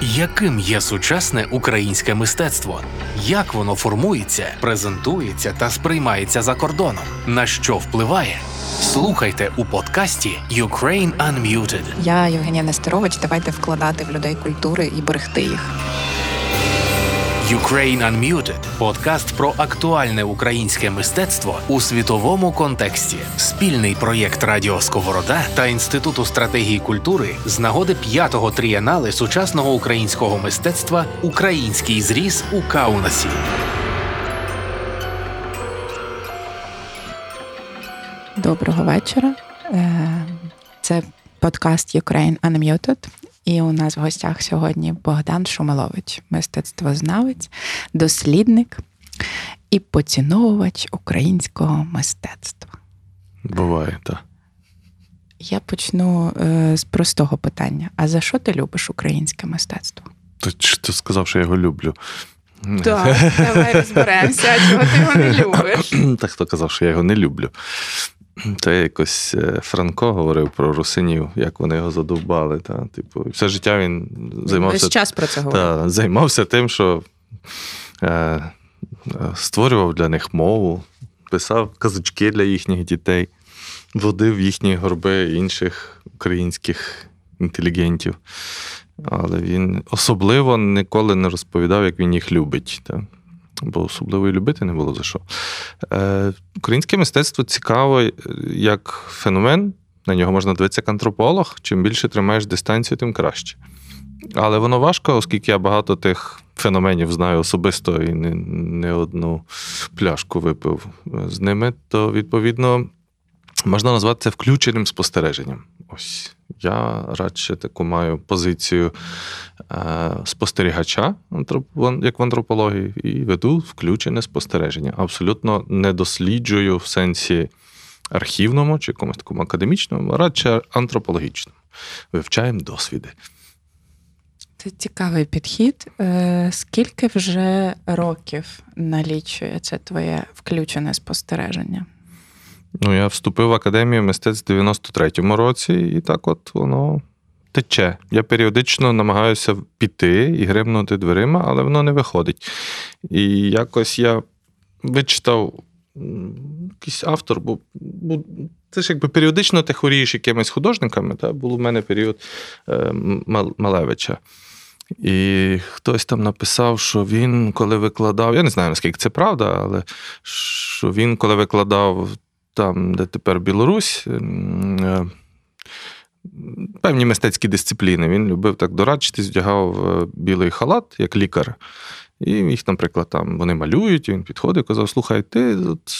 Яким є сучасне українське мистецтво? Як воно формується, презентується та сприймається за кордоном? На що впливає? Слухайте у подкасті Ukraine Unmuted. Я Євгенія Нестерович. Давайте вкладати в людей культури і берегти їх. Ukraine Unmuted – подкаст про актуальне українське мистецтво у світовому контексті. Спільний проєкт Радіо Сковорода та Інституту стратегії культури з нагоди п'ятого трієнали сучасного українського мистецтва Український зріз у Каунасі. Доброго вечора. Е, Це подкаст Ukraine Unmuted. І у нас в гостях сьогодні Богдан Шумилович, мистецтвознавець, дослідник і поціновувач українського мистецтва. Буває, так. Я почну е, з простого питання: а за що ти любиш українське мистецтво? То чи ти сказав, що я його люблю? Так, давай розберемося, чого ти його не любиш. Так хто казав, що я його не люблю. Та якось е, Франко говорив про русинів, як вони його задовбали. Та, типу, все життя він займався, Весь час про це говорив. та, займався тим, що е, е, створював для них мову, писав казочки для їхніх дітей, водив їхні горби інших українських інтелігентів. Але він особливо ніколи не розповідав, як він їх любить. Та? Бо особливо і любити не було за що. Е, Українське мистецтво цікаво е, як феномен. На нього можна дивитися як антрополог. Чим більше тримаєш дистанцію, тим краще. Але воно важко, оскільки я багато тих феноменів знаю особисто і не, не одну пляшку випив з ними, то відповідно можна назвати це включеним спостереженням. Ось я радше таку маю позицію е, спостерігача, як в антропології, і веду включене спостереження. Абсолютно не досліджую в сенсі архівному чи якомусь такому академічному, а радше антропологічному. Вивчаємо досвіди. Це цікавий підхід. Е, Скільки вже років налічує це твоє включене спостереження? Ну, я вступив в академію мистецтв в 93-му році, і так от воно тече. Я періодично намагаюся піти і гримнути дверима, але воно не виходить. І якось я вичитав якийсь автор, бо, це ж якби періодично ти хворієш якимись художниками. Та? Був у мене період е, Малевича. І хтось там написав, що він, коли викладав, я не знаю, наскільки це правда, але що він, коли викладав там, де тепер Білорусь, е, певні мистецькі дисципліни. Він любив так дорадчитись, вдягав е, білий халат, як лікар. І їх, наприклад, там вони малюють, і він підходить і казав: слухай, ти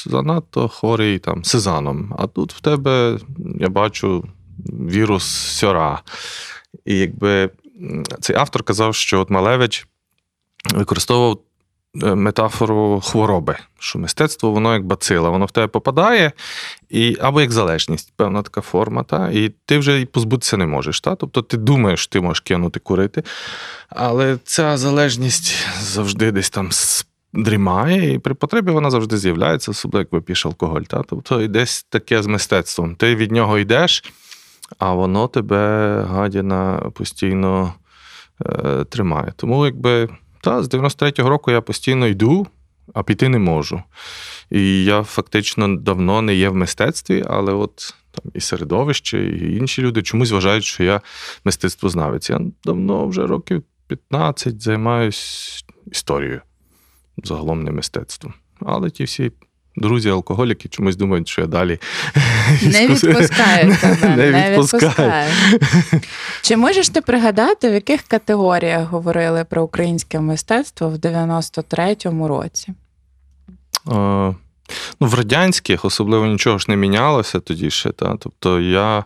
занадто хворий там сезаном, а тут в тебе, я бачу, вірус сьора. І якби цей автор казав, що от Малевич використовував метафору хвороби, що мистецтво воно як бацила, воно в тебе попадає, і, або як залежність, певна така форма, та, і ти вже і позбутися не можеш. Та? Тобто ти думаєш, ти можеш кинути курити, але ця залежність завжди десь там дрімає, і при потребі вона завжди з'являється, особливо як вип'єш алкоголь. Та? Тобто і десь таке з мистецтвом. Ти від нього йдеш, а воно тебе гадіна постійно е, тримає. Тому якби та, з 93-го року я постійно йду, а піти не можу. І я фактично давно не є в мистецтві, але от там і середовище, і інші люди чомусь вважають, що я мистецтвознавець. Я давно вже років 15 займаюсь історією, загалом не мистецтвом. Але ті всі друзі, алкоголіки чомусь думають, що я далі Не відпускають тебе. Не Не відпускають. Чи можеш ти пригадати, в яких категоріях говорили про українське мистецтво в 93-му році? Е, Ну, в радянських особливо нічого ж не мінялося тоді ще. Та? Тобто я.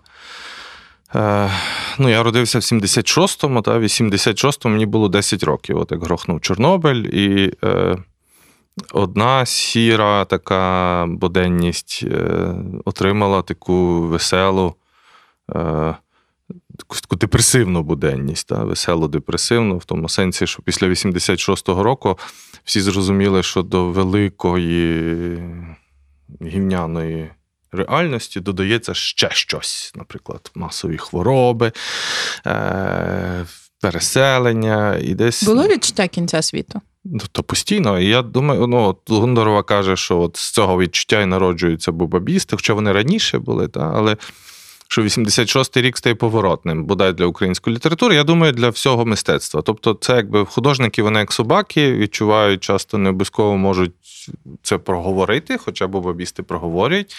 Е, ну, я родився в 76-му, та в 86-му мені було 10 років, от як грохнув Чорнобиль, і е, одна сіра така буденність е, отримала таку веселу, е, таку, депресивну буденність, та? весело депресивну, в тому сенсі, що після 86-го року всі зрозуміли, що до великої гівняної реальності додається ще щось, наприклад, масові хвороби, е- переселення, і десь. Було відчуття кінця світу? То постійно. І я думаю, ну от Гундорова каже, що от з цього відчуття і народжуються бубабісти, хоча вони раніше були, та, але що 86-й рік стає поворотним, бодай для української літератури, я думаю, для всього мистецтва. Тобто, це якби художники, вони як собаки, відчувають, часто не обов'язково можуть це проговорити, хоча бубабісти проговорюють.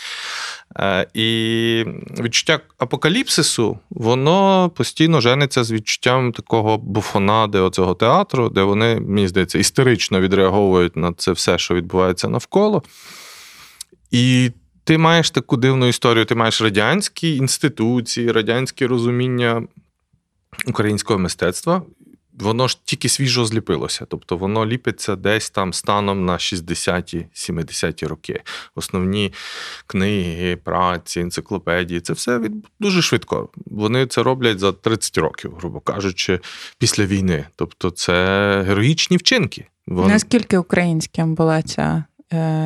Е, І відчуття апокаліпсису, воно постійно жениться з відчуттям такого буфонади оцього театру, де вони, мені здається, істерично відреаговують на це все, що відбувається навколо. І ти маєш таку дивну історію, ти маєш радянські інституції, радянське розуміння українського мистецтва. Воно ж тільки свіжо зліпилося, тобто воно ліпиться десь там станом на 60-ті, 70-ті роки. Основні книги, праці, енциклопедії це все від дуже швидко. Вони це роблять за 30 років, грубо кажучи, після війни. Тобто, це героїчні вчинки. Вони... Наскільки українським була ця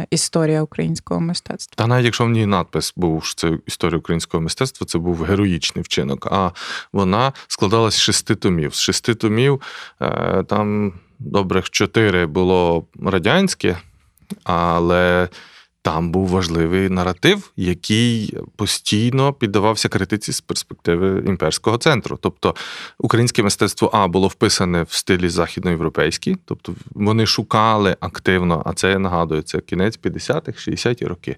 історія українського мистецтва? Та навіть якщо в ній надпис був, що це історія українського мистецтва, це був героїчний вчинок. А вона складалась з шести томів. З шести томів е, там добрих чотири було радянське, але там був важливий наратив, який постійно піддавався критиці з перспективи імперського центру. Тобто українське мистецтво А було вписане в стилі західноєвропейський, тобто вони шукали активно, а це я нагадую, це кінець 50-х, 60-ті роки.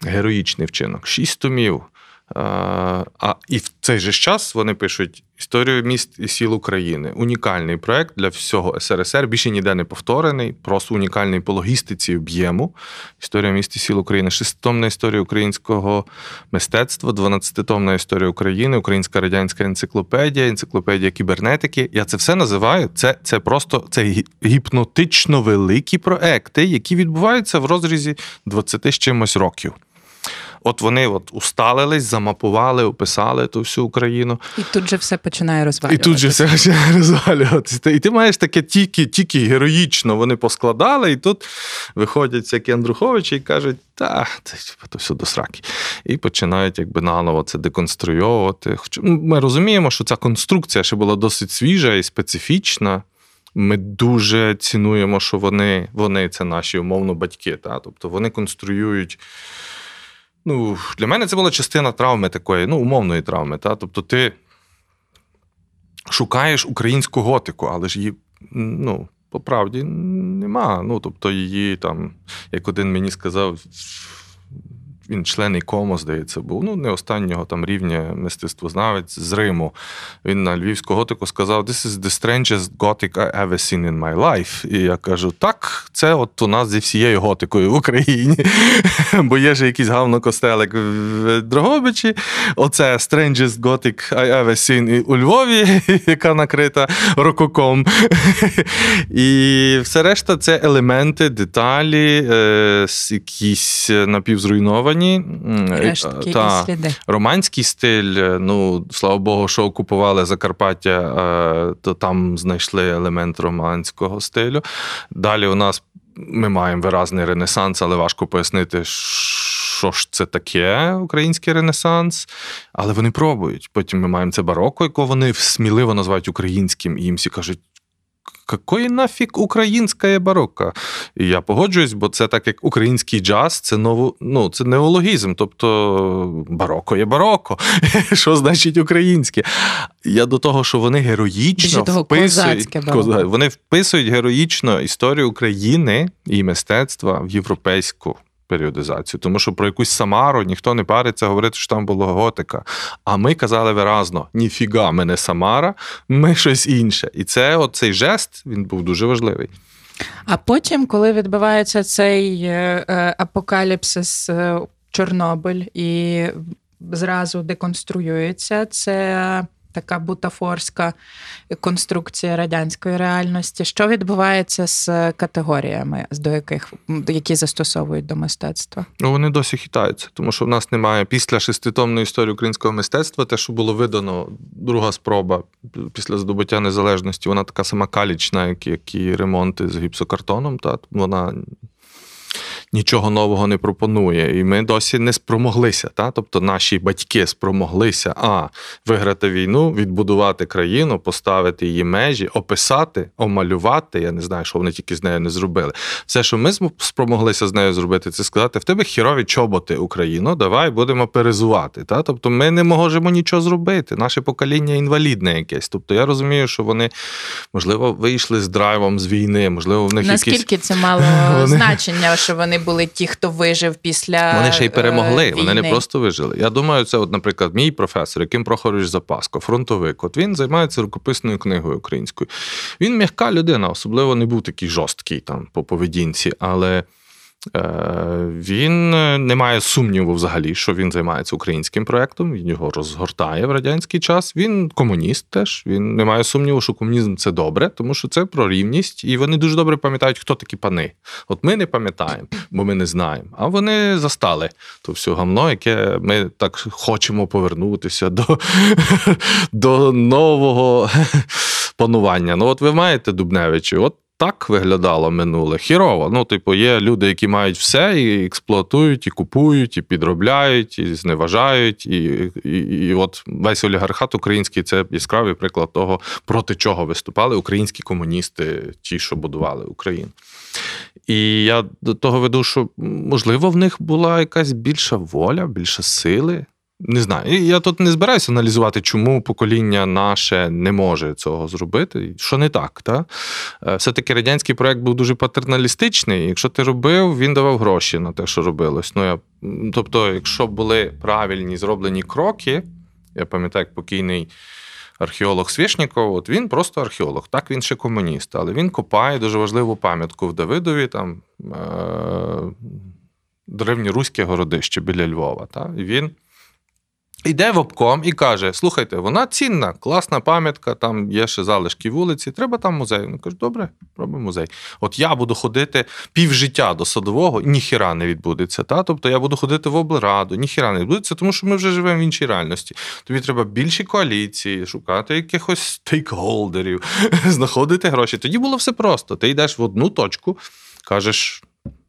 Героїчний вчинок, шість томів. А і в цей же час вони пишуть історію міст і сіл України. Унікальний проект для всього СРСР, більше ніде не повторений, просто унікальний по логістиці об'єму. Історія міст і сіл України, шеститомна історія українського мистецтва, дванадцятитомна історія України, Українська радянська енциклопедія, енциклопедія кібернетики. Я це все називаю. Це це просто це гіпнотично великі проекти, які відбуваються в розрізі 20 з чимось років. От вони от усталились, замапували, описали ту всю Україну. І тут же все починає розвалюватися. І тут же все починає розвалюватися. І ти маєш таке тільки тільки героїчно вони поскладали, і тут виходять всякі Андруховичі і кажуть, та, це то все до сраки. І починають якби наново це деконструйовувати. Ми розуміємо, що ця конструкція ще була досить свіжа і специфічна. Ми дуже цінуємо, що вони вони це наші умовно батьки. Та? Тобто вони конструюють. Ну, Для мене це була частина травми такої, ну, умовної травми. Та? Тобто ти шукаєш українську готику, але ж її, ну, по правді, нема. Ну, тобто, її там, як один мені сказав, він член ікомо, здається, був. Ну, не останнього там рівня мистецтвознавець з Риму. Він на львівську готику сказав: This is the strangest gothic I ever seen in my life. І я кажу: так, це от у нас зі всією готикою в Україні. Бо є ж якийсь гавно-костелик в Дрогобичі. Оце strangest gothic I ever seen у Львові, яка накрита рококом. І все решта це елементи, деталі, якісь напівзруйновані. Рештки, та, сліди. Романський стиль, ну, слава Богу, що окупували Закарпаття, то там знайшли елемент романського стилю. Далі у нас ми маємо виразний ренесанс, але важко пояснити, що ж це таке, український ренесанс. Але вони пробують. Потім ми маємо це бароко, яке вони сміливо називають українським, і їм всі кажуть. Какої нафіг українська барокко? І я погоджуюсь, бо це так як український джаз, це ново, ну, це неологізм. Тобто бароко є бароко. Що значить українське? Я до того, що вони героїчно того, вписують вони вписують героїчно історію України і мистецтва в європейську. Періодизацію, тому що про якусь Самару ніхто не париться говорити, що там була готика. А ми казали виразно: ніфіга, ми не Самара, ми щось інше. І це оцей жест він був дуже важливий. А потім, коли відбувається цей е, апокаліпсис е, Чорнобиль і зразу деконструюється, це така бутафорська конструкція радянської реальності. Що відбувається з категоріями, до яких які застосовують до мистецтва? Ну вони досі хитаються, тому що в нас немає після шеститомної історії українського мистецтва, те, що було видано, друга спроба після здобуття незалежності, вона така сама калічна, як, і ремонти з гіпсокартоном. Та вона нічого нового не пропонує. І ми досі не спромоглися. Та? Тобто наші батьки спромоглися а виграти війну, відбудувати країну, поставити її межі, описати, омалювати. Я не знаю, що вони тільки з нею не зробили. Все, що ми спромоглися з нею зробити, це сказати: в тебе хірові чоботи, Україно, давай будемо перезувати. Та? Тобто ми не можемо нічого зробити. Наше покоління інвалідне якесь. Тобто я розумію, що вони, можливо, вийшли з драйвом з війни, можливо, в них якісь. Наскільки це мало Вони- значення, що вони були ті, хто вижив після Вони ще й перемогли, Війни. вони не просто вижили. Я думаю, це, от, наприклад, мій професор, Яким Прохорович Запаско, фронтовик. От він займається рукописною книгою українською. Він м'яка людина, особливо не був такий жорсткий там по поведінці, але. Е, Він е, не має сумніву взагалі, що він займається українським проектом. Він його розгортає в радянський час. Він комуніст теж. Він не має сумніву, що комунізм це добре, тому що це про рівність, і вони дуже добре пам'ятають, хто такі пани. От ми не пам'ятаємо, бо ми не знаємо. А вони застали то все гамно, яке ми так хочемо повернутися до, до нового панування. Ну, от ви маєте Дубневичі, от. Так виглядало минуле. Хірово. Ну, типу, є люди, які мають все, і експлуатують, і купують, і підробляють, і зневажають. І, і, і от весь олігархат український це яскравий приклад того, проти чого виступали українські комуністи, ті, що будували Україну. І я до того веду, що можливо в них була якась більша воля, більше сили. Не знаю. Я тут не збираюся аналізувати, чому покоління наше не може цього зробити. Що не так, та? Е, Все-таки радянський проект був дуже патерналістичний. Якщо ти робив, він давав гроші на те, що робилось. Ну, я, тобто, якщо були правильні зроблені кроки, я пам'ятаю, як покійний археолог Свєшніков, от він просто археолог, так він ще комуніст, але він копає дуже важливу пам'ятку в Давидові, там е- древньоруське городище біля Львова. Та? І він йде в обком і каже: слухайте, вона цінна, класна пам'ятка, там є ще залишки вулиці, треба там музей. Він каже, добре, робимо музей. От я буду ходити півжиття до садового, ніхіра не відбудеться. Та? Тобто я буду ходити в облраду, ніхіра не відбудеться, тому що ми вже живемо в іншій реальності. Тобі треба більші коаліції, шукати якихось стейкхолдерів, знаходити гроші. Тоді було все просто. Ти йдеш в одну точку, кажеш.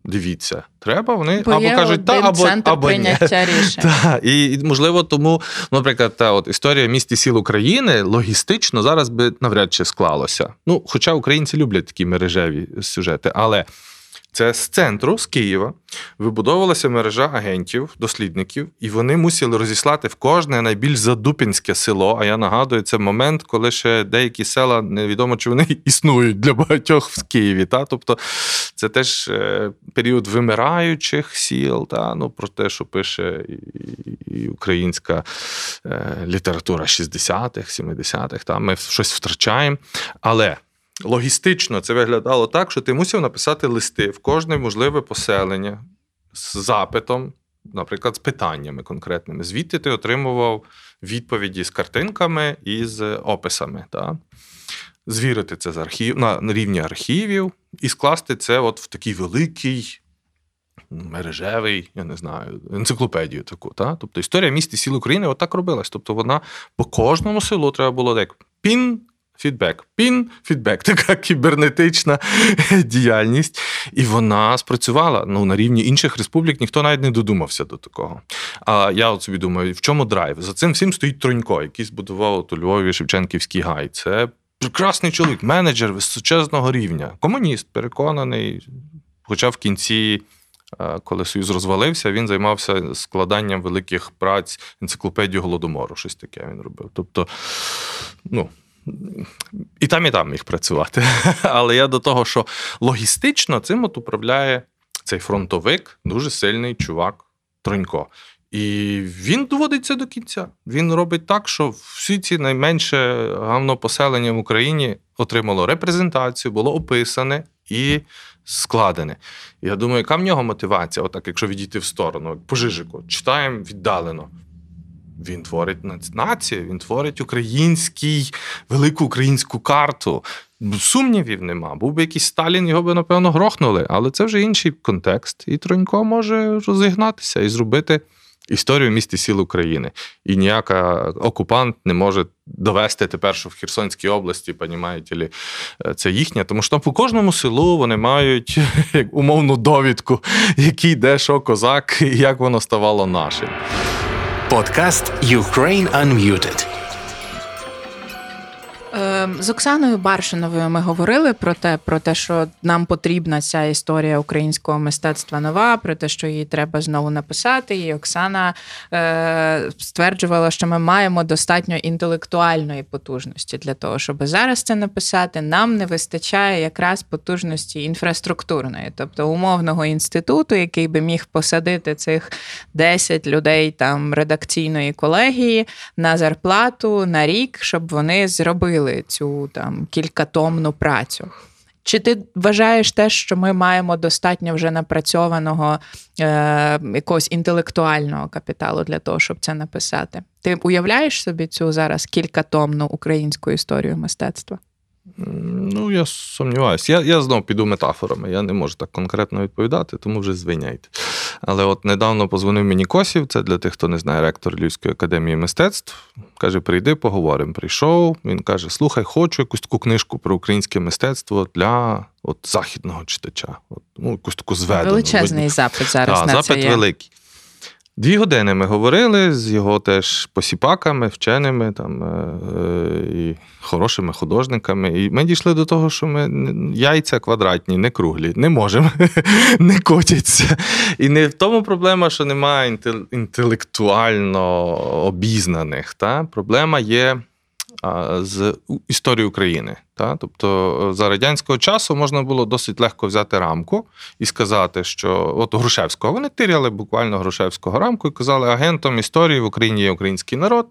Дивіться, треба вони Бо або кажуть, та або, центр або ні. прийняття рішень. Так, і, можливо, тому, наприклад, та от історія міст і сіл України логістично зараз би навряд чи склалося. Ну, хоча українці люблять такі мережеві сюжети, але це з центру, з Києва, вибудовувалася мережа агентів, дослідників, і вони мусили розіслати в кожне найбільш задупінське село. А я нагадую, це момент, коли ще деякі села невідомо, чи вони існують для багатьох в Києві. Та? Тобто це теж е, період вимираючих сіл, та? Ну, про те, що пише і, українська е, література 60-х, 70-х. Та? Ми щось втрачаємо. Але. Логістично це виглядало так, що ти мусив написати листи в кожне можливе поселення з запитом, наприклад, з питаннями конкретними. Звідти ти отримував відповіді з картинками і з описами. Та? Звірити це з архів, на рівні архівів і скласти це от в такий великий мережевий, я не знаю, енциклопедію таку. Та? Тобто історія міст і сіл України отак робилась. Тобто вона по кожному селу треба було так пін. Фідбек, пін, фідбек, така кібернетична діяльність, і вона спрацювала. Ну на рівні інших республік ніхто навіть не додумався до такого. А я от собі думаю, в чому драйв? За цим всім стоїть Тронько, який збудував у Львові Шевченківський гай. Це прекрасний чоловік, менеджер височезного рівня, комуніст, переконаний. Хоча в кінці, е, коли Союз розвалився, він займався складанням великих праць енциклопедію голодомору. Щось таке він робив. Тобто, ну. І там, і там міг працювати. Але я до того, що логістично цим от управляє цей фронтовик, дуже сильний чувак Тронько. І він доводиться до кінця. Він робить так, що всі ці найменше гавнопоселення в Україні отримало репрезентацію, було описане і складене. Я думаю, яка в нього мотивація, отак, якщо відійти в сторону, як по Жижику, читаємо віддалено. Він творить націю, він творить український, велику українську карту. Сумнівів нема. Був би якийсь Сталін, його би, напевно, грохнули, але це вже інший контекст. І Тронько може розігнатися і зробити історію міст і сіл України. І ніяка окупант не може довести тепер, що в Херсонській області, понімаєте е, це їхня, тому що там по кожному селу вони мають як умовну довідку, який де що козак, і як воно ставало нашим. Подкаст Ukraine Unmuted. Е, З Оксаною Баршиновою ми говорили про те, про те, що нам потрібна ця історія українського мистецтва нова, про те, що її треба знову написати. І Оксана е, стверджувала, що ми маємо достатньо інтелектуальної потужності для того, щоб зараз це написати. Нам не вистачає якраз потужності інфраструктурної, тобто умовного інституту, який би міг посадити цих 10 людей там редакційної колегії на зарплату на рік, щоб вони зробили цю там кількатомну працю. Чи ти вважаєш те, що ми маємо достатньо вже напрацьованого е, якогось інтелектуального капіталу для того, щоб це написати? Ти уявляєш собі цю зараз кількатомну українську історію мистецтва? Ну, я сумніваюся. Я, я знов піду метафорами. Я не можу так конкретно відповідати, тому вже звиняйте. Але от недавно позвонив мені Косів, це для тих, хто не знає, ректор Львівської академії мистецтв. Каже: прийди, поговоримо. Прийшов. Він каже: слухай, хочу якусь таку книжку про українське мистецтво для от, західного читача. От, ну, якусь таку зведену. Величезний запит зараз Так, на запит це є. великий. Дві години ми говорили з його теж посіпаками, вченими там, е, е, і хорошими художниками. І ми дійшли до того, що ми яйця квадратні, не круглі, не можемо, не котяться. І не в тому проблема, що немає інтел- інтелектуально обізнаних. Та? Проблема є з історії України. Та? Тобто е, за радянського часу можна було досить легко взяти рамку і сказати, що от Грушевського вони тиряли буквально Грушевського рамку і казали, агентом історії в Україні є український народ.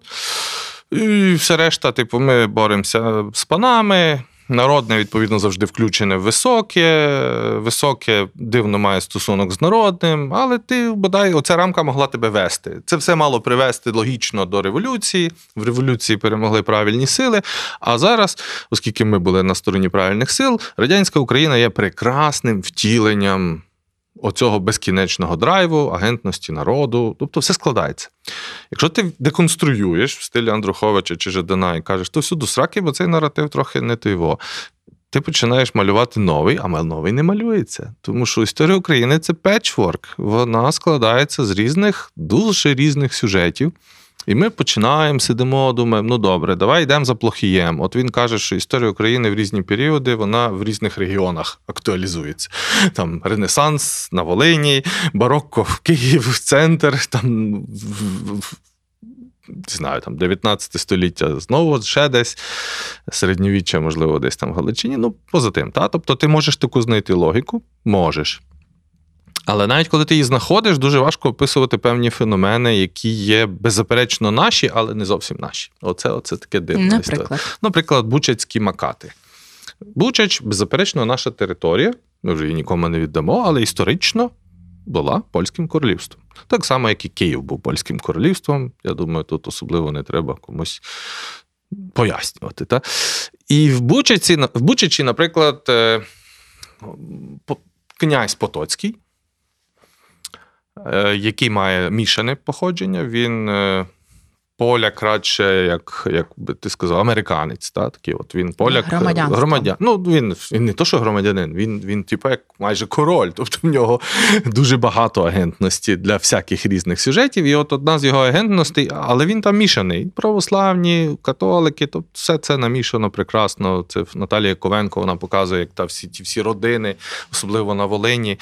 І все решта, типу, ми боремося з панами. Народне, відповідно, завжди включене в високе. Високе дивно має стосунок з народним, але ти бодай, оця рамка могла тебе вести. Це все мало привести логічно до революції. В революції перемогли правильні сили. А зараз, оскільки ми були на стороні правильних сил, радянська Україна є прекрасним втіленням оцього безкінечного драйву, агентності народу. Тобто все складається. Якщо ти деконструюєш в стилі Андруховича чи Жадана і кажеш, то всюди сраки, бо цей наратив трохи не тиво. Ти починаєш малювати новий, а новий не малюється. Тому що історія України це печворк. Вона складається з різних, дуже різних сюжетів. І ми починаємо, сидимо, думаємо, ну добре, давай йдемо за Плохієм. От він каже, що історія України в різні періоди вона в різних регіонах актуалізується. Там Ренесанс на Волині, барокко в Київ, центр, там в- не знаю, там 19 століття знову ще десь, середньовіччя, можливо, десь там в Галичині. Ну, поза тим. Та? Тобто ти можеш таку знайти логіку, можеш. Але навіть коли ти її знаходиш, дуже важко описувати певні феномени, які є беззаперечно наші, але не зовсім наші. Оце, оце таке історія. Наприклад. Наприклад, Бучацькі макати. Бучач, беззаперечно, наша територія. Ми вже її нікому не віддамо, але історично була польським королівством. Так само, як і Київ був польським королівством. Я думаю, тут особливо не треба комусь пояснювати. Та? І в Бучаці, в Бучачі, наприклад, е, князь Потоцький, який має мішане походження, він е, поляк радше, як, як би ти сказав, американець. Та? Такий от він поляк. Громадян. Ну, він, він не то, що громадянин, він, він типу, як майже король. Тобто в нього дуже багато агентності для всяких різних сюжетів. І от одна з його агентностей, але він там мішаний. Православні, католики, тобто все це намішано прекрасно. Це Наталія Ковенко вона показує, як та всі ті всі родини, особливо на Волині,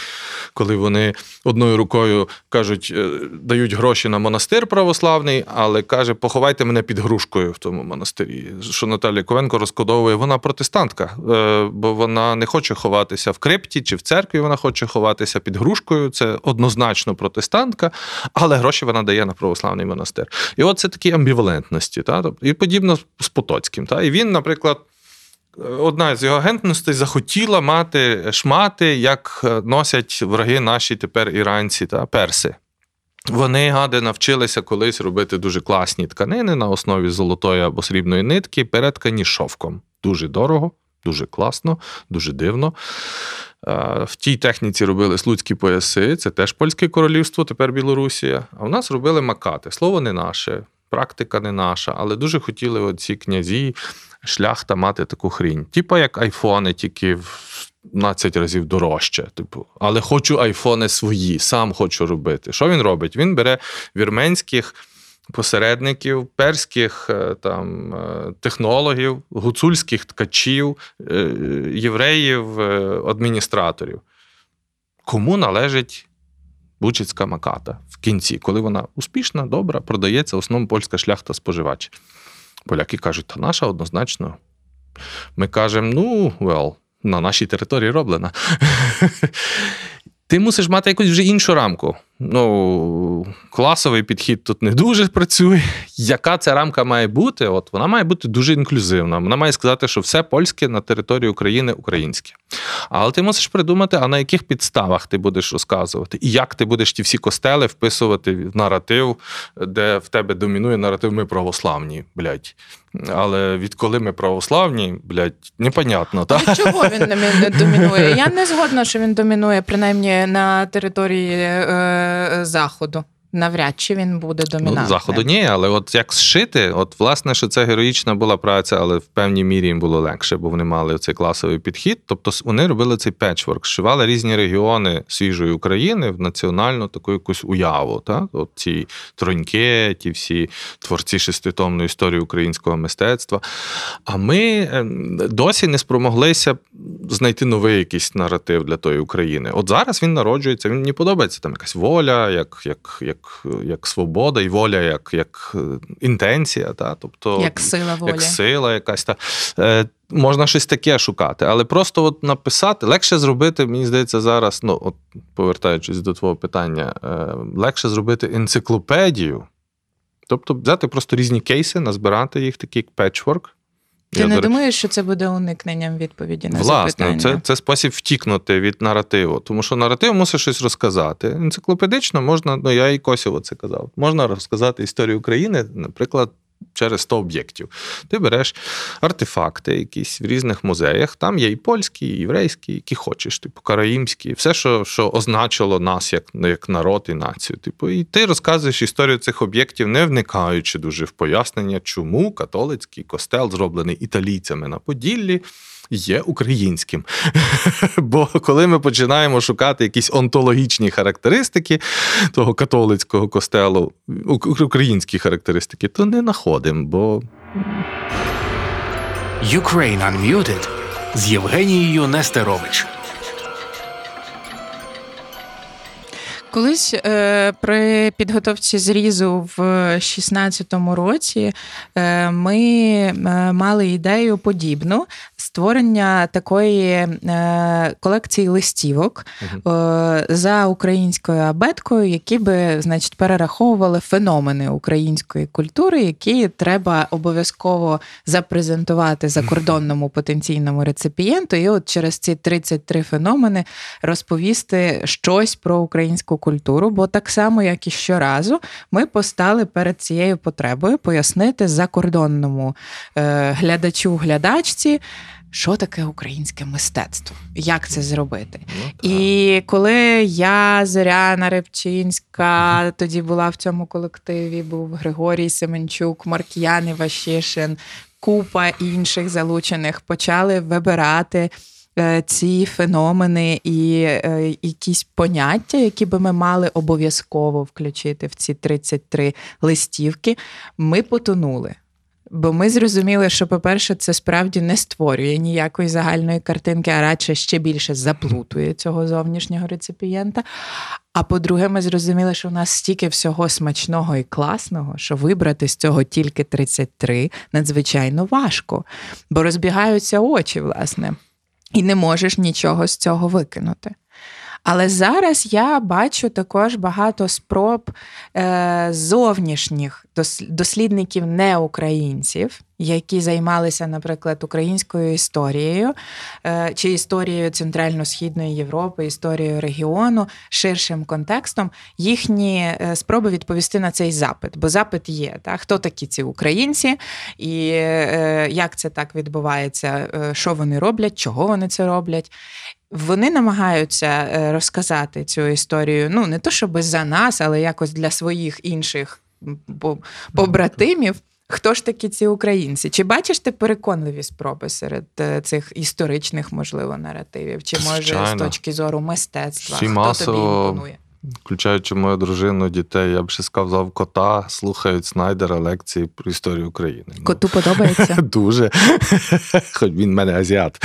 коли вони одною рукою кажуть, е, дають гроші на монастир православний, але каже, поховайте мене під грушкою в тому монастирі. Що Наталія Ковенко розкодовує, вона протестантка, е, бо вона не хоче ховатися в крипті чи в церкві, вона хоче ховатися під грушкою. Це однозначно протестантка, але гроші вона дає на православний монастир. І от це такі амбівалентності. Та? І подібно з Потоцьким. Та? І він, наприклад. Одна з його агентностей захотіла мати шмати, як е, носять враги наші тепер іранці та перси. Вони, гади, навчилися колись робити дуже класні тканини на основі золотої або срібної нитки, переткані шовком. Дуже дорого, Дуже класно, дуже дивно. В тій техніці робили слуцькі пояси, це теж польське королівство, тепер Білорусія. А в нас робили макати. Слово не наше, практика не наша, але дуже хотіли оці князі, шляхта мати таку хрінь. Типа як айфони, тільки в 12 разів дорожче. Типу, але хочу айфони свої, сам хочу робити. Що він робить? Він бере вірменських посередників, перських е, там, е, технологів, гуцульських ткачів, е, євреїв, адміністраторів. Кому належить Бучицька маката в кінці, коли вона успішна, добра, продається, в основному польська шляхта споживач. Поляки кажуть, та наша однозначно. Ми кажемо, ну, well, на нашій території роблена. Ти мусиш мати якусь вже іншу рамку. Ну, класовий підхід тут не дуже працює. Яка ця рамка має бути? От вона має бути дуже інклюзивна. Вона має сказати, що все польське на території України українське. Але ти мусиш придумати, а на яких підставах ти будеш розказувати, і як ти будеш ті всі костели вписувати в наратив, де в тебе домінує наратив ми православні, блядь. Але відколи ми православні, блядь, непонятно. Та? А чого він не домінує? Я не згодна, що він домінує, принаймні на території е, заходу. Навряд чи він буде Ну, заходу ні, але от як зшити, от власне, що це героїчна була праця, але в певній мірі їм було легше, бо вони мали цей класовий підхід. Тобто вони робили цей печворк, зшивали різні регіони свіжої України в національну таку якусь уяву. Так? От ці троньки, ті всі творці шеститомної історії українського мистецтва. А ми ем, досі не спромоглися знайти новий якийсь наратив для тої України. От зараз він народжується, він мені подобається там якась воля, як, як, як, як свобода, і воля, як, як е, інтенція. Та? Тобто, Як сила волі. як сила якась та. Е, можна щось таке шукати, але просто от написати, легше зробити, мені здається, зараз, ну, от повертаючись до твого питання, е, легше зробити енциклопедію. Тобто взяти просто різні кейси, назбирати їх, такий печворк. Ти Я, не до думаєш, що це буде уникненням відповіді на Власне, запитання? це, це спосіб втікнути від наративу, тому що наратив мусить щось розказати. Енциклопедично можна, ну я і Косєво це казав, можна розказати історію України, наприклад, через 100 об'єктів. Ти береш артефакти якісь в різних музеях, там є і польські, і єврейські, які хочеш, типу караїмські, все, що, що означило нас як, як народ і націю. Типу, і ти розказуєш історію цих об'єктів, не вникаючи дуже в пояснення, чому католицький костел, зроблений італійцями на Поділлі, є українським. Бо коли ми починаємо шукати якісь онтологічні характеристики того католицького костелу, українські характеристики, то не знаходимо, бо Ukraine Unmuted з Євгенією Нестерович. Колись е, при підготовці зрізу в 16-му році е, ми е, мали ідею подібну створення такої е, колекції листівок е, за українською абеткою, які би значить, перераховували феномени української культури, які треба обов'язково запрезентувати закордонному потенційному реципієнту. І от через ці 33 феномени розповісти щось про українську культуру, бо так само, як і щоразу, ми постали перед цією потребою пояснити закордонному е, глядачу, глядачці. Що таке українське мистецтво? Як це зробити? ну. І коли я, Зоряна Репчинська, тоді була в цьому колективі, був Григорій Семенчук, Марк'ян Івашишин, купа інших залучених, почали вибирати. Е, Ці феномени і е, якісь поняття, які би ми мали обов'язково включити в ці 33 листівки, ми потонули. Бо ми зрозуміли, що, по-перше, це справді не створює ніякої загальної картинки, а радше ще більше заплутує цього зовнішнього реципієнта. А по-друге, ми зрозуміли, що у нас стільки всього смачного і класного, що вибрати з цього тільки 33 надзвичайно важко, бо розбігаються очі, власне, і не можеш нічого з цього викинути. Але зараз я бачу також багато спроб е, зовнішніх дос- дослідників неукраїнців, які займалися, наприклад, українською історією е, чи історією Центрально-Східної Європи, історією регіону, ширшим контекстом, їхні е, спроби відповісти на цей запит. Бо запит є. Та? Хто такі ці українці, і е, як це так відбувається, що вони роблять, чого вони це роблять. Вони намагаються розказати цю історію, ну не то щоб за нас, але якось для своїх інших побратимів. Хто ж такі ці українці? Чи бачиш ти переконливі спроби серед е, цих історичних, можливо, наративів? Чи може Звичайно. з точки зору мистецтва? Всі Хто масово тобі імпонує? Включаючи мою дружину, дітей, я б ще сказав, кота слухають Снайдера лекції про історію України. Ну, Коту подобається? Дуже. Хоч він в мене азіат.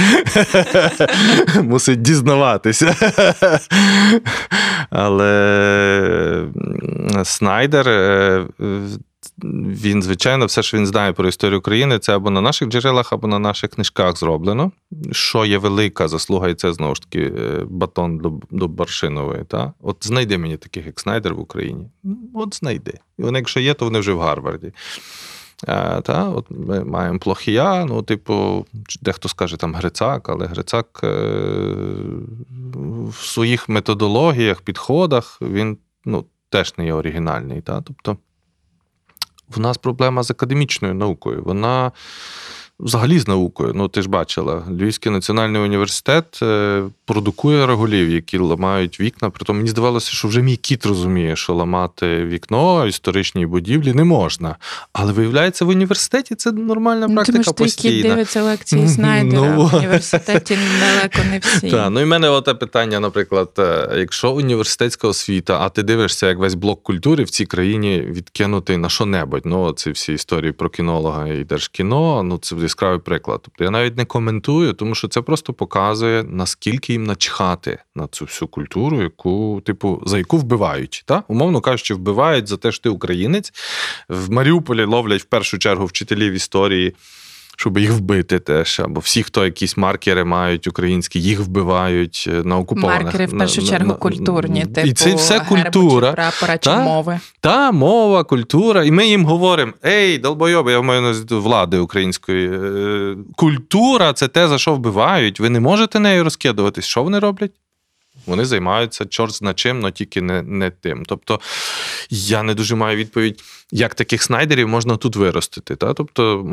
Мусить дізнаватися. Але Снайдер. Е, Він, звичайно, все, що він знає про історію України, це або на наших джерелах, або на наших книжках зроблено. Що є велика заслуга, і це знову ж таки е, батон до, до Баршинової. Та? От знайди мені таких, як Снайдер в Україні. Ну, От знайди. І вони, якщо є, то вони вже в Гарварді. А, та, от ми маємо плохія, ну, типу, дехто скаже там Грицак, але Грицак е, в своїх методологіях, підходах він ну, теж не є оригінальний. Та? Тобто в нас проблема з академічною наукою. Вона взагалі з наукою. Ну, ти ж бачила, Львівський національний університет е, продукує регулів, які ламають вікна. Притом мені здавалося, що вже мій кіт розуміє, що ламати вікно історичній будівлі не можна. Але виявляється, в університеті це нормальна Ну, Тому що твій кіт дивиться лекції Ну, Снайдера ну. в університеті далеко не всі. Так, ну і в мене оте питання, наприклад, е, якщо університетська освіта, а ти дивишся, як весь блок культури в цій країні відкинутий на що-небудь. Ну, ці всі історії про кінолога і держкіно, ну це яскравий приклад. Тобто я навіть не коментую, тому що це просто показує, наскільки їм начхати на цю всю культуру, яку, типу, за яку вбивають. Та? Умовно кажучи, вбивають за те, що ти українець. В Маріуполі ловлять в першу чергу вчителів історії щоб їх вбити теж. Або всі, хто якісь маркери мають українські, їх вбивають е, на окупованих. Маркери в першу на- чергу на- культурні, І типу це все гербу чи культура. прапора чи Та? мови. Та мова, культура. І ми їм говоримо: ей, долбойоби, я маю на влади української. е, Культура це те, за що вбивають. Ви не можете нею розкидуватись. Що вони роблять? Вони займаються чорт зна чим, але тільки не, не тим. Тобто я не дуже маю відповідь, як таких снайдерів можна тут виростити. Та? Тобто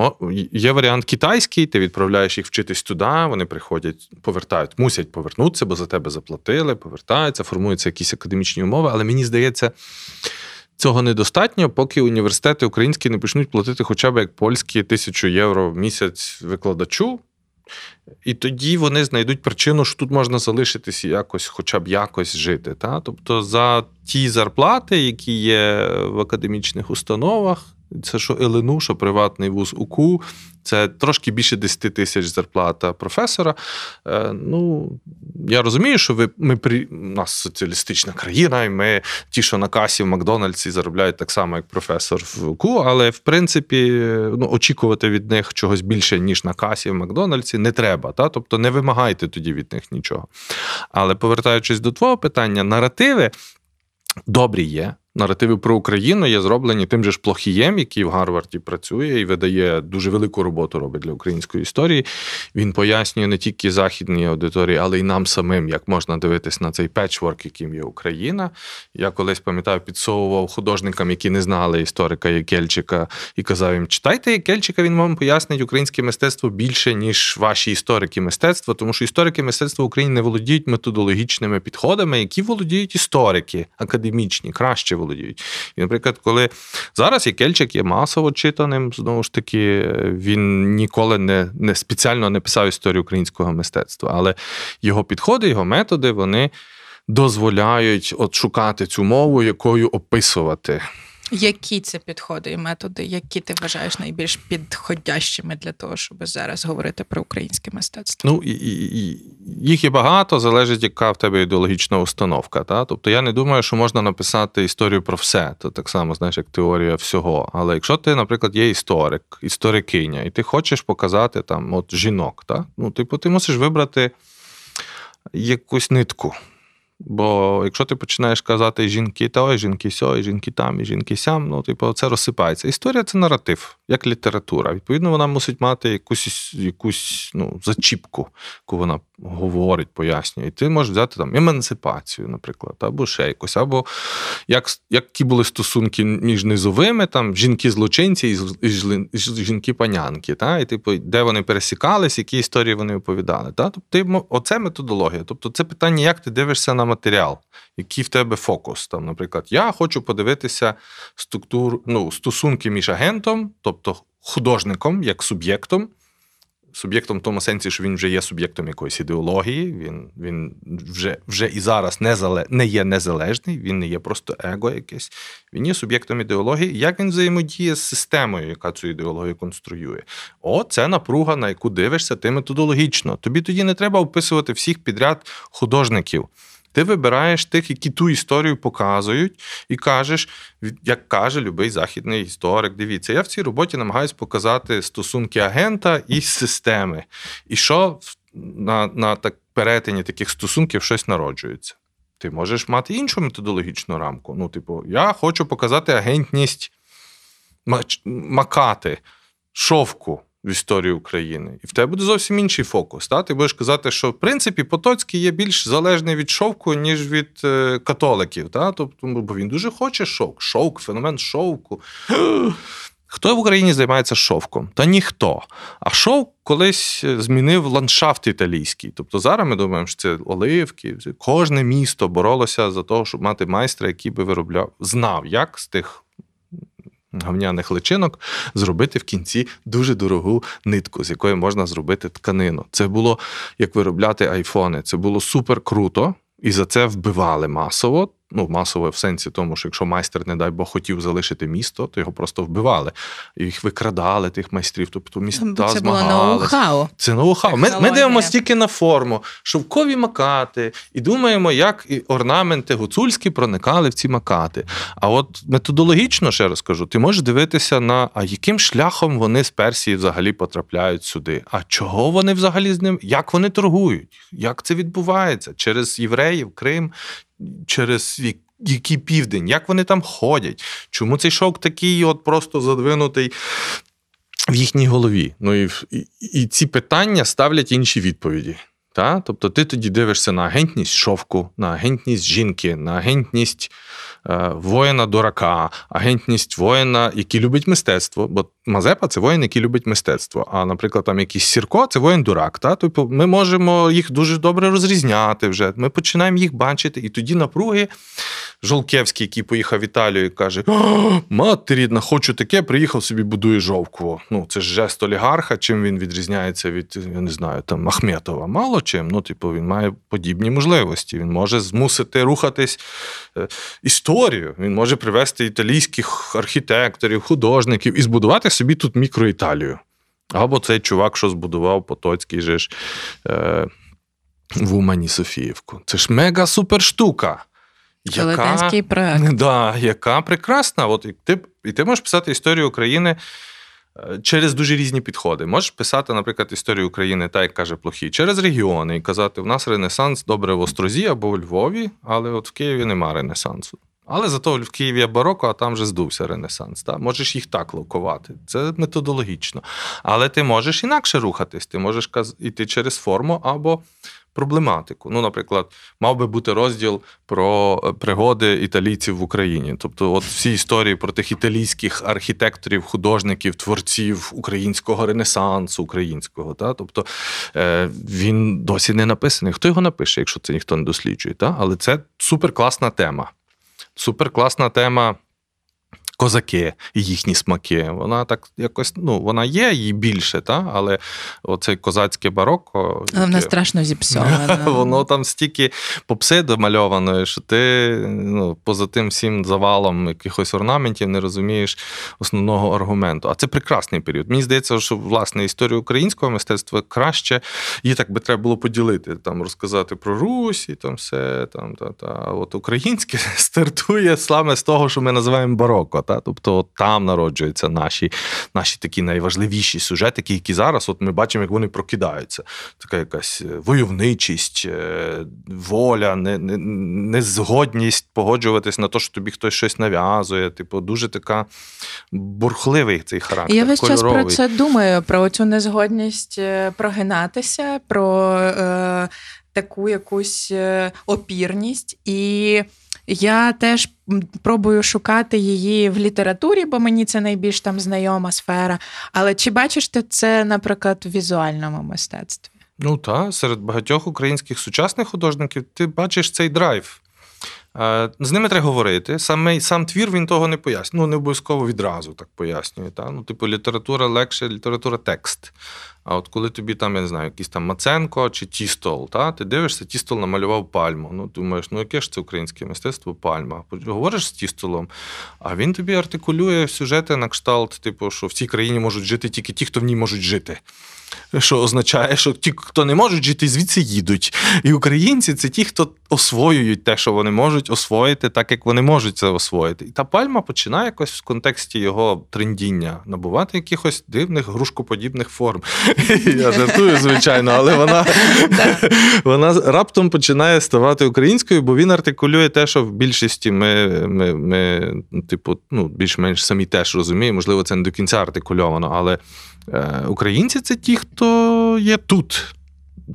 є варіант китайський, ти відправляєш їх вчитись туди, вони приходять, повертають, мусять повернутися, бо за тебе заплатили, повертаються, формуються якісь академічні умови. Але мені здається, цього недостатньо, поки університети українські не почнуть платити хоча б як польські тисячу євро в місяць викладачу. І тоді вони знайдуть причину, що тут можна залишитись якось, хоча б якось жити. Та? Тобто за ті зарплати, які є в академічних установах, це що ЛНУ, що приватний вуз УКУ, це трошки більше 10 тисяч зарплата професора. Е, ну, я розумію, що ви, ми при, у нас соціалістична країна, і ми ті, що на касі в Макдональдсі заробляють так само, як професор в УКУ, але в принципі ну, очікувати від них чогось більше, ніж на касі в Макдональдсі, не треба. Та? Тобто не вимагайте тоді від них нічого. Але повертаючись до твого питання, наративи добрі є. Наративи про Україну є зроблені тим же ж Плохієм, який в Гарварді працює і видає дуже велику роботу робить для української історії. Він пояснює не тільки західній аудиторії, але й нам самим, як можна дивитись на цей печворк, яким є Україна. Я колись пам'ятаю, підсовував художникам, які не знали історика Єкельчика, і казав їм: читайте Єкельчика, він вам пояснить українське мистецтво більше, ніж ваші історики мистецтва, тому що історики мистецтва України не володіють методологічними підходами, які володіють історики академічні, краще володіють. І, наприклад, коли зараз Єкельчик є масово читаним, знову ж таки, він ніколи не, не спеціально не писав історію українського мистецтва, але його підходи, його методи, вони дозволяють от шукати цю мову, якою описувати. Які це підходи і методи, які ти вважаєш найбільш підходящими для того, щоб зараз говорити про українське мистецтво? Ну, і, і, їх є багато, залежить, яка в тебе ідеологічна установка. Та? Тобто я не думаю, що можна написати історію про все. Це так само, знаєш, як теорія всього. Але якщо ти, наприклад, є історик, історикиня, і ти хочеш показати там от жінок, та? ну, типу, ти мусиш вибрати якусь нитку. Бо якщо ти починаєш казати жінки то, жінки сьо, і жінки там, і жінки сям, ну, типу, це розсипається. Історія це наратив, як література. Відповідно, вона мусить мати якусь якусь ну, зачіпку, яку вона говорить, пояснює. І ти можеш взяти там емансипацію, наприклад, або ще якось, або як, які були стосунки між низовими, там жінки-злочинці і, і і жінки-панянки, та? і типу, де вони пересікались, які історії вони оповідали. Та? Тобто, оце методологія. Тобто, це питання, як ти дивишся на матеріал, який в тебе фокус. Там, наприклад, я хочу подивитися структуру, ну, стосунки між агентом, тобто художником, як суб'єктом. Суб'єктом в тому сенсі, що він вже є суб'єктом якоїсь ідеології, він, він вже, вже і зараз не, зале, не є незалежний, він не є просто его якесь. Він є суб'єктом ідеології. Як він взаємодіє з системою, яка цю ідеологію конструює? О, це напруга, на яку дивишся ти методологічно. Тобі тоді не треба описувати всіх підряд художників. Ти вибираєш тих, які ту історію показують, і кажеш, як каже любий західний історик, дивіться, я в цій роботі намагаюся показати стосунки агента і системи. І що на, на так, перетині таких стосунків щось народжується. Ти можеш мати іншу методологічну рамку. Ну, типу, я хочу показати агентність макати, шовку в історії України. І в тебе буде зовсім інший фокус. Та? Ти будеш казати, що в принципі Потоцький є більш залежний від шовку, ніж від е, католиків. Та? Тобто, ну, бо він дуже хоче шовк. Шовк, феномен шовку. Хто в Україні займається шовком? Та ніхто. А шовк колись е, змінив ландшафт італійський. Тобто зараз ми думаємо, що це оливки. Кожне місто боролося за те, щоб мати майстра, який би виробляв, знав, як з тих гавняних личинок зробити в кінці дуже дорогу нитку, з якої можна зробити тканину. Це було як виробляти айфони. Це було супер круто, і за це вбивали масово. Ну, масово в сенсі тому, що якщо майстер, не дай Бог, хотів залишити місто, то його просто вбивали. Їх викрадали, тих майстрів. Тобто міста це було ноу-хау. Це ноу-хау. Ми, ми дивимося тільки на форму, шовкові макати, і думаємо, як і орнаменти гуцульські проникали в ці макати. А от методологічно, ще раз кажу, ти можеш дивитися на а яким шляхом вони з Персії взагалі потрапляють сюди. А чого вони взагалі з ним? Як вони торгують? Як це відбувається? Через євреїв, Крим, через який південь, як вони там ходять? Чому цей шок такий, от просто задвинутий? в їхній голові. Ну і, і, і ці питання ставлять інші відповіді. Та? Тобто ти тоді дивишся на агентність шовку, на агентність жінки, на агентність е, воїна дурака, агентність воїна, який любить мистецтво. Бо Мазепа це воїн, який любить мистецтво. А, наприклад, там якийсь Сірко це воїн дурак. Тобто ми можемо їх дуже добре розрізняти вже. Ми починаємо їх бачити, і тоді напруги. Жолкевський, який поїхав в Італію, і каже: мати рідна, хочу таке, приїхав собі, будує жовкво. Ну, це ж жест олігарха. Чим він відрізняється від, я не знаю, там Ахметова? Мало чим. Ну, типу, він має подібні можливості. Він може змусити рухатись е, історію. Він може привести італійських архітекторів, художників і збудувати собі тут мікроіталію. Або цей чувак, що збудував Потоцький же ж е, в Умані Софіївку. Це ж мега супер штука. Велетенський проект. Да, яка прекрасна. От і ти, і ти можеш писати історію України е, через дуже різні підходи. Можеш писати, наприклад, історію України, так як каже Плохій, через регіони і казати: в нас Ренесанс добре в Острозі або у Львові, але от в Києві нема Ренесансу. Але зато в Києві є бароко, а там вже здувся Ренесанс. Та? Можеш їх так локувати. Це методологічно. Але ти можеш інакше рухатись. Ти можеш іти через форму або проблематику. Ну, наприклад, мав би бути розділ про е, пригоди італійців в Україні. Тобто, от всі історії про тих італійських архітекторів, художників, творців українського ренесансу, українського. Та? Тобто е, він досі не написаний. Хто його напише, якщо це ніхто не досліджує? Та? Але це суперкласна тема. Суперкласна тема. Козаки і їхні смаки. Вона так якось, ну, вона є її більше, та? але оцей козацьке бароко. Але вона страшно зіпсована. Воно там стільки попси домальовано, що ти ну, поза тим всім завалом якихось орнаментів не розумієш основного аргументу. А це прекрасний період. Мені здається, що власне історію українського мистецтва краще її так би треба було поділити, там розказати про Русь і там все. Там, та, та. А от українське стартує саме з того, що ми називаємо бароко. Та? Та? Тобто там народжуються наші, наші такі найважливіші сюжети, які зараз от ми бачимо, як вони прокидаються. Така якась е, войовничість, е, воля, не, не, незгодність погоджуватись на те, що тобі хтось щось нав'язує. Типу, дуже така бурхливий цей характер. Я весь час про це думаю, про цю незгодність е, прогинатися, про е, таку якусь е, опірність. І я теж пробую шукати її в літературі, бо мені це найбільш там знайома сфера. Але чи бачиш ти це, наприклад, в візуальному мистецтві? Ну так, серед багатьох українських сучасних художників ти бачиш цей драйв. Е, З ними треба говорити. Саме, сам твір він того не пояснює. Ну, не обов'язково відразу так пояснює. Та? Ну, типу, література легше, література текст. А от коли тобі там, я не знаю, якийсь там Маценко чи Тістол, та? ти дивишся, Тістол намалював пальму. Ну, думаєш, ну яке ж це українське мистецтво пальма? Говориш з Тістолом, а він тобі артикулює сюжети на кшталт, типу, що в цій країні можуть жити тільки ті, хто в ній можуть жити. Що означає, що ті, хто не можуть жити, звідси їдуть. І українці це ті, хто освоюють те, що вони можуть освоїти, так як вони можуть це освоїти. І та пальма починає якось в контексті його трендіння набувати якихось дивних грушкоподібних форм. Я жартую, звичайно, але вона, вона раптом починає ставати українською, бо він артикулює те, що в більшості ми, ми, ми типу, ну, більш-менш самі теж розуміємо. Можливо, це не до кінця артикульовано, але. Е, Українці це ті, хто є тут.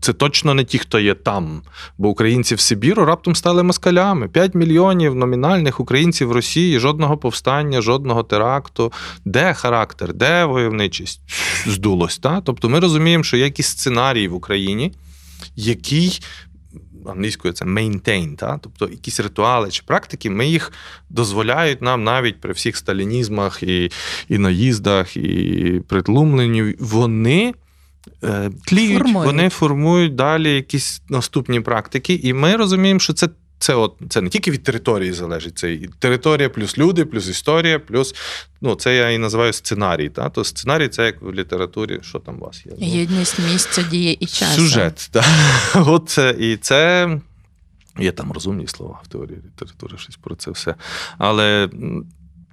Це точно не ті, хто є там. Бо українці в Сибіру раптом стали москалями. 5 мільйонів номінальних українців в Росії, жодного повстання, жодного теракту. Де характер, де войовничість? Здулось. Та? Тобто ми розуміємо, що є якийсь сценарій в Україні, який. Англійською це maintain, та? тобто якісь ритуали чи практики, ми їх дозволяють нам навіть при всіх сталінізмах і, і наїздах, і притлумленні, вони тліють, Формують. вони формують далі якісь наступні практики, і ми розуміємо, що це. Це от це не тільки від території залежить, це і територія, плюс люди, плюс історія, плюс ну це я і називаю сценарій. Та? То сценарій це як в літературі, що там у вас є? Ну, Єдність місця, дії і часу. Сюжет, так. От і це. Є там розумні слова в теорії літератури, щось про це все. Але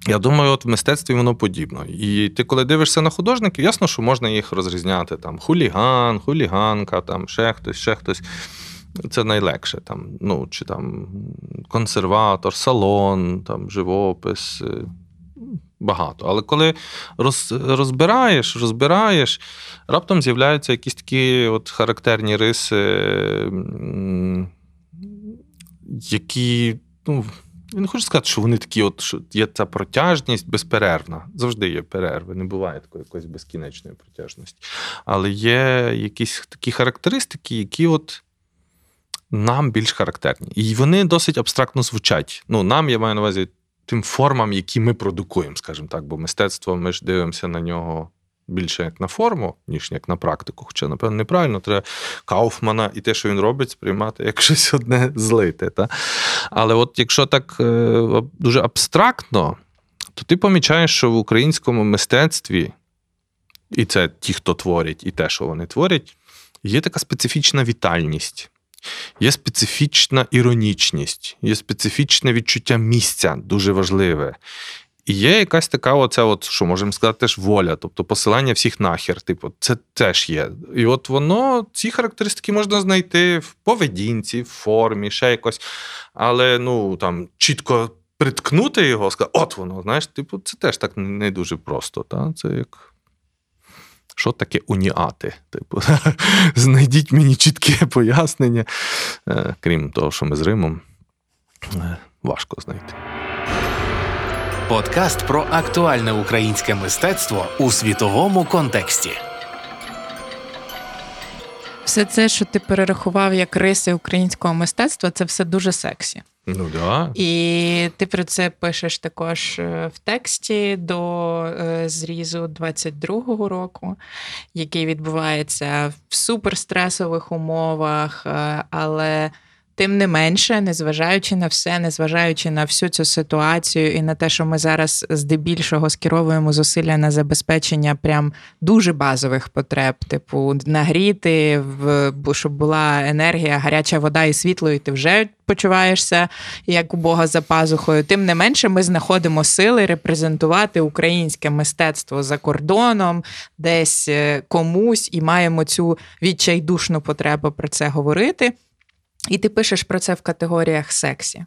я думаю, от в мистецтві воно подібно. І ти, коли дивишся на художників, ясно, що можна їх розрізняти. Там хуліган, хуліганка, там ще хтось, ще хтось. Це найлегше. Там, ну, чи там консерватор, салон, там, живопис. е, Багато. Але коли роз, розбираєш, розбираєш, раптом з'являються якісь такі от характерні риси, які, ну, я не хочу сказати, що вони такі, от, що є ця протяжність безперервна. Завжди є перерви, не буває такої якоїсь безкінечної протяжності. Але є якісь такі характеристики, які от нам більш характерні. І вони досить абстрактно звучать. Ну, нам, я маю на увазі, тим формам, які ми продукуємо, скажімо так, бо мистецтво ми ж дивимося на нього більше як на форму, ніж як на практику. Хоча, напевно, неправильно, треба Кауфмана і те, що він робить, сприймати як щось одне злите. Та? Але от якщо так е, дуже абстрактно, то ти помічаєш, що в українському мистецтві, і це ті, хто творять, і те, що вони творять, є така специфічна вітальність. Є специфічна іронічність, є специфічне відчуття місця, дуже важливе. І є якась така, оця, от, що можемо сказати, теж воля, тобто посилання всіх нахер. Типу, це теж є. І от воно, ці характеристики можна знайти в поведінці, в формі, ще якось. Але ну там чітко приткнути його, сказати, от воно, знаєш, типу, це теж так не дуже просто. Та? Це як. Що таке уніати? Типу, знайдіть мені чітке пояснення. Е, Крім того, що ми з Римом, е, важко знайти. Подкаст про актуальне українське мистецтво у світовому контексті. Все це, що ти перерахував як риси українського мистецтва, це все дуже сексі. Ну да. І ти про це пишеш також е, в тексті до е, зрізу 22-го року, який відбувається в суперстресових умовах, е, але Тим не менше, незважаючи на все, незважаючи на всю цю ситуацію і на те, що ми зараз здебільшого скеровуємо зусилля на забезпечення прям дуже базових потреб, типу нагріти, щоб була енергія, гаряча вода і світло, і ти вже почуваєшся як у Бога за пазухою. Тим не менше, ми знаходимо сили репрезентувати українське мистецтво за кордоном, десь е, комусь, і маємо цю відчайдушну потребу про це говорити. І ти пишеш про це в категоріях сексі.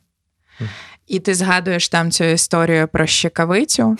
І ти згадуєш там цю історію про щекавицю.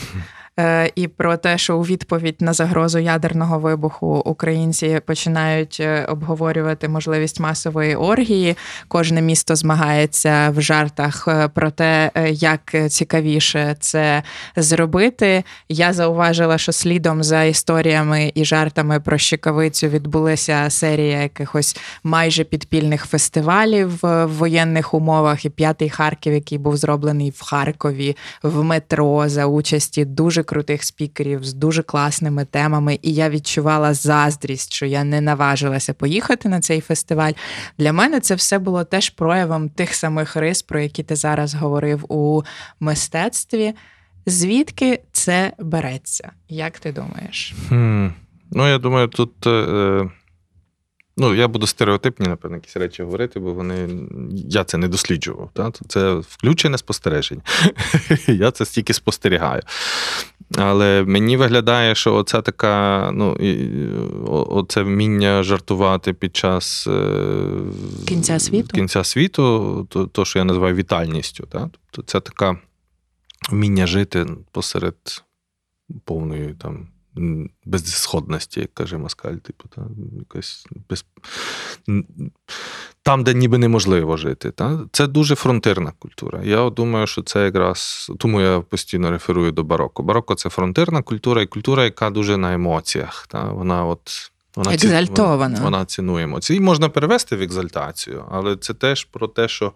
Е, І про те, що у відповідь на загрозу ядерного вибуху українці починають е, обговорювати можливість масової оргії. Кожне місто змагається в жартах е, про те, як цікавіше це зробити. Я зауважила, що слідом за історіями і жартами про щекавицю відбулася серія якихось майже підпільних фестивалів в воєнних умовах. І п'ятий Харків, який був зроблений в Харкові в метро за участі дуже крутих спікерів з дуже класними темами. І я відчувала заздрість, що я не наважилася поїхати на цей фестиваль. Для мене це все було теж проявом тих самих рис, про які ти зараз говорив у мистецтві. Звідки це береться? Як ти думаєш? Хм. Ну, я думаю, тут. Е, ну, я буду стереотипні, напевно, якісь речі говорити, бо вони. Я це не досліджував. Та? Це включене спостереження. я це стільки спостерігаю. Але мені виглядає, що оця така, ну, оце вміння жартувати під час е, Кінця світу? кінця світу, то, то що я називаю вітальністю. Та? Тобто це така вміння жити посеред повної там. Безсходності, як каже Маскаль, типу, та, якось без... там, де ніби неможливо жити. Та? Це дуже фронтирна культура. Я думаю, що це якраз тому я постійно реферую до бароко. Бароко це фронтирна культура і культура, яка дуже на емоціях. Та? Вона от. Вона ці- Екзальтована. Вона, вона цінує емоції. Її можна перевести в екзальтацію, але це теж про те, що.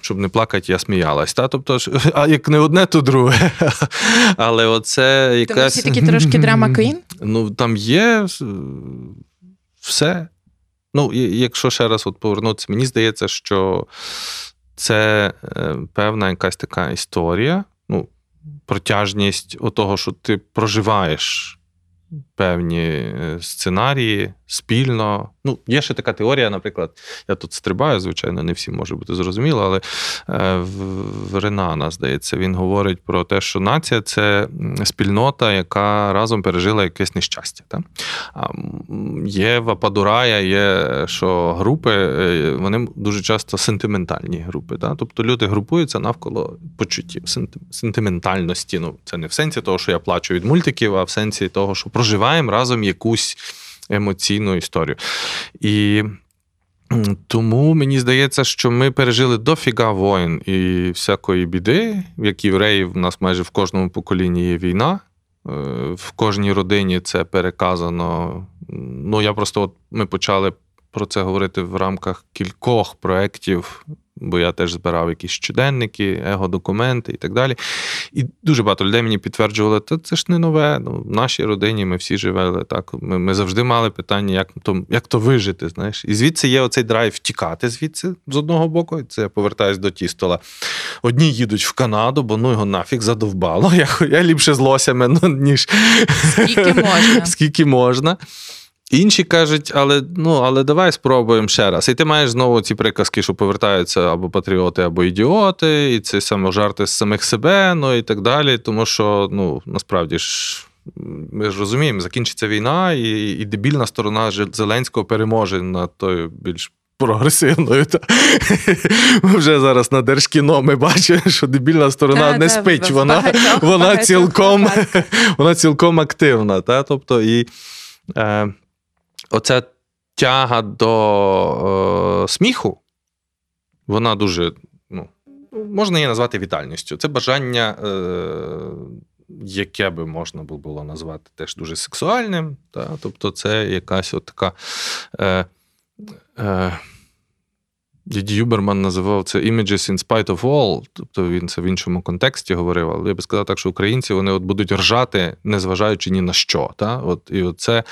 Щоб не плакати, я сміялась. Та? Тобто, а як не одне, то друге. Але оце Тому якась. всі такі трошки драма квін? Ну, там є все. Ну, якщо ще раз от повернутися, мені здається, що це е, певна якась така історія, ну, протяжність того, що ти проживаєш певні е, сценарії спільно. Ну, є ще така теорія, наприклад, я тут стрибаю, звичайно, не всім може бути зрозуміло, але е, в- Ренана, здається, він говорить про те, що нація це спільнота, яка разом пережила якесь нещастя. Та? А, Є Вападурая, є що групи, е, вони дуже часто сентиментальні групи. Та? Тобто люди групуються навколо почуттів, сентиментальності. Ну, це не в сенсі того, що я плачу від мультиків, а в сенсі того, що проживаємо разом якусь емоційну історію. І тому мені здається, що ми пережили дофіга воїн і всякої біди, як євреїв, в нас майже в кожному поколінні є війна. Е, В кожній родині це переказано. Ну, я просто от ми почали про це говорити в рамках кількох проєктів, бо я теж збирав якісь щоденники, его-документи і так далі. І дуже багато людей мені підтверджували, та це ж не нове. Ну, в нашій родині ми всі живели так. Ми, ми завжди мали питання, як то, як то вижити. знаєш. І звідси є оцей драйв втікати звідси з одного боку. і Це я повертаюсь до тістола. Одні їдуть в Канаду, бо ну його нафіг задовбало. Я, я ліпше з лосями, ну, ніж Скільки можна. Скільки можна. Інші кажуть, але ну але давай спробуємо ще раз. І ти маєш знову ці приказки, що повертаються або патріоти, або ідіоти, і це саме жарти з самих себе, ну і так далі. Тому що ну насправді ж. Ми ж розуміємо, закінчиться війна, і, і дебільна сторона Зеленського переможе над тою більш прогресивною. Та. Вже зараз на Держкіно ми бачимо, що дебільна сторона Та, не та, спить. Вона, багатьох- вона, багатьох цілком, вона цілком активна. Та? Тобто, і е, оця тяга до е, сміху, вона дуже, ну, можна її назвати вітальністю. Це бажання, е, яке би можна було назвати теж дуже сексуальним. Та? Тобто, це якась от така. Е, е, Діді Юберман називав це images in spite of all, тобто він це в іншому контексті говорив. Але я би сказав так, що українці вони от будуть ржати, незважаючи ні на що. Та? От, І от це,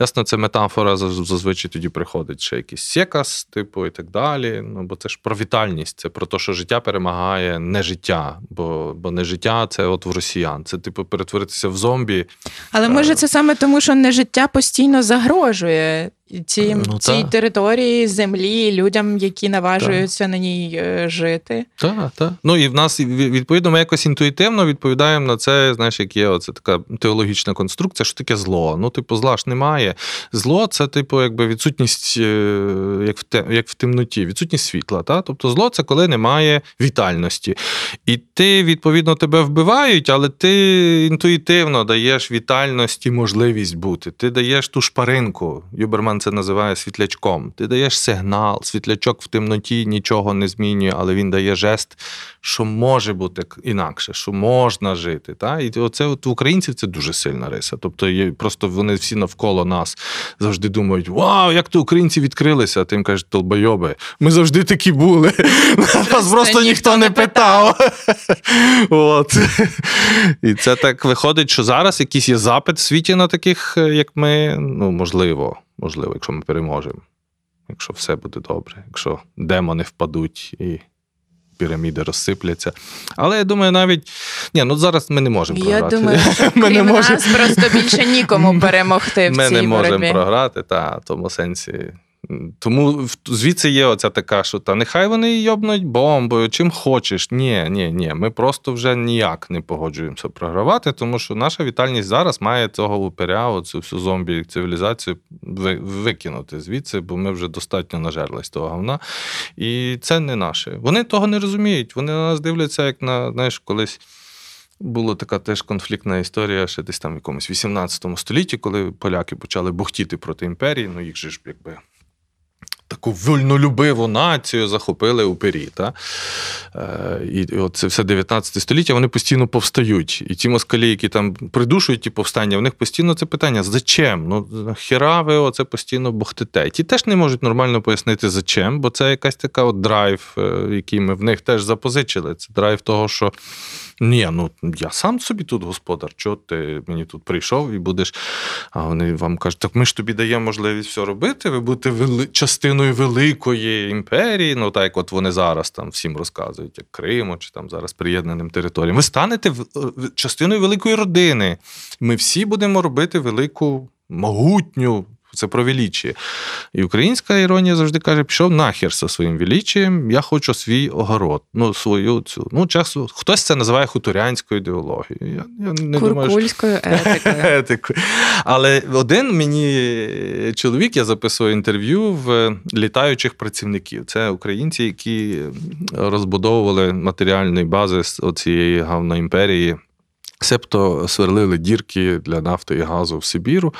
ясно, це метафора зазвичай тоді приходить ще якийсь секас, типу, і так далі. Ну, Бо це ж про вітальність, це про те, що життя перемагає не життя, бо бо не життя це от в росіян. Це, типу, перетворитися в зомбі. Але може це саме тому, що не життя постійно загрожує цій, Ну, цій та. території, землі, людям, які наважуються на ній е, жити. Так, так. Ну і в нас відповідно ми якось інтуїтивно відповідаємо на це, знаєш, як є оце така теологічна конструкція, що таке зло. Ну, типу, зла ж немає. Зло це, типу, якби відсутність, е, як в те, як в темноті, відсутність світла. Та? Тобто зло це коли немає вітальності. І ти, відповідно, тебе вбивають, але ти інтуїтивно даєш вітальності можливість бути. Ти даєш ту шпаринку. Юберман це називає світлячком. Ти даєш сигнал, світлячок в темноті нічого не змінює, але він дає жест, що може бути інакше, що можна жити. Та? І оце от у українців це дуже сильна риса. Тобто є, просто вони всі навколо нас завжди думають: Вау, як то українці відкрилися! А ти їм кажеш, толбойоби, ми завжди такі були. Нас просто ніхто не питав. От. І це так виходить, що зараз якийсь є запит в світі на таких, е, як ми. Ну, можливо, можливо, якщо ми переможемо. Якщо все буде добре, якщо демони впадуть і піраміди розсипляться. Але я думаю, навіть. Ні, ну зараз ми не можемо Я програти. думаю, що Ми не крім можемо- нас просто більше нікому перемогти в Ми цій не можемо програти, та, в тому сенсі. Тому звідси є оця така, що та нехай вони йобнуть бомбою, чим хочеш. Ні, ні, ні. Ми просто вже ніяк не погоджуємося програвати, тому що наша вітальність зараз має цього упиря, оцю всю зомбі цивілізацію викинути звідси, бо ми вже достатньо нажерлись того говна. І це не наше. Вони того не розуміють. Вони на нас дивляться, як на знаєш, колись. Була така теж конфліктна історія ще десь там в якомусь 18 столітті, коли поляки почали бухтіти проти імперії, ну їх же ж якби. Таку вольнолюбиву націю захопили у пері. Та? Е, і це все 19 століття, вони постійно повстають. І ті москалі, які там придушують ті повстання, в них постійно це питання: зачем? Ну, хіра ви оце постійно бухтите. Ті теж не можуть нормально пояснити, зачем, бо це якась така от драйв, е, який ми в них теж запозичили. Це драйв того, що ні, ну я сам собі тут господар, чого ти мені тут прийшов і будеш. А вони вам кажуть, так ми ж тобі даємо можливість все робити, ви будете вели... частиною великої імперії, ну так як от вони зараз там всім розказують, як Криму чи там зараз приєднаним територіям. Ви станете в- частиною великої родини. Ми всі будемо робити велику, могутню. Це про величі. І українська іронія завжди каже: пішов нахер зі своїм величієм, я хочу свій огород. Ну, свою цю. Ну, часу хтось це називає хуторянською ідеологією. Я, я не думаю, що Куркульською етикою. Але один мені чоловік, я записував інтерв'ю в літаючих працівників. Це українці, які розбудовували матеріальні бази з оцієї гавноімперії. Себто сверлили дірки для нафти і газу в Сибіру,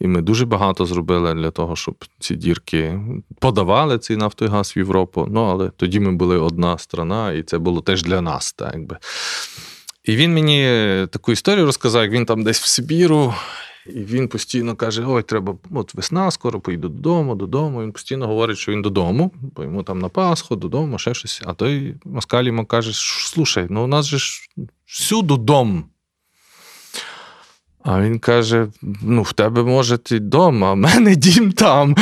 і ми дуже багато зробили для того, щоб ці дірки подавали цей нафту і газ в Європу. Ну, але тоді ми були одна страна, і це було теж для нас. Так, якби. І він мені таку історію розказав, як він там десь в Сибіру, і він постійно каже: Ой, треба, от весна, скоро поїду додому, додому. Він постійно говорить, що він додому, бо йому там на Пасху, додому, ще щось. А той москаль йому каже: слушай, ну у нас же ж всюди дом. А він каже: ну, в тебе може ти дом, а в мене дім там.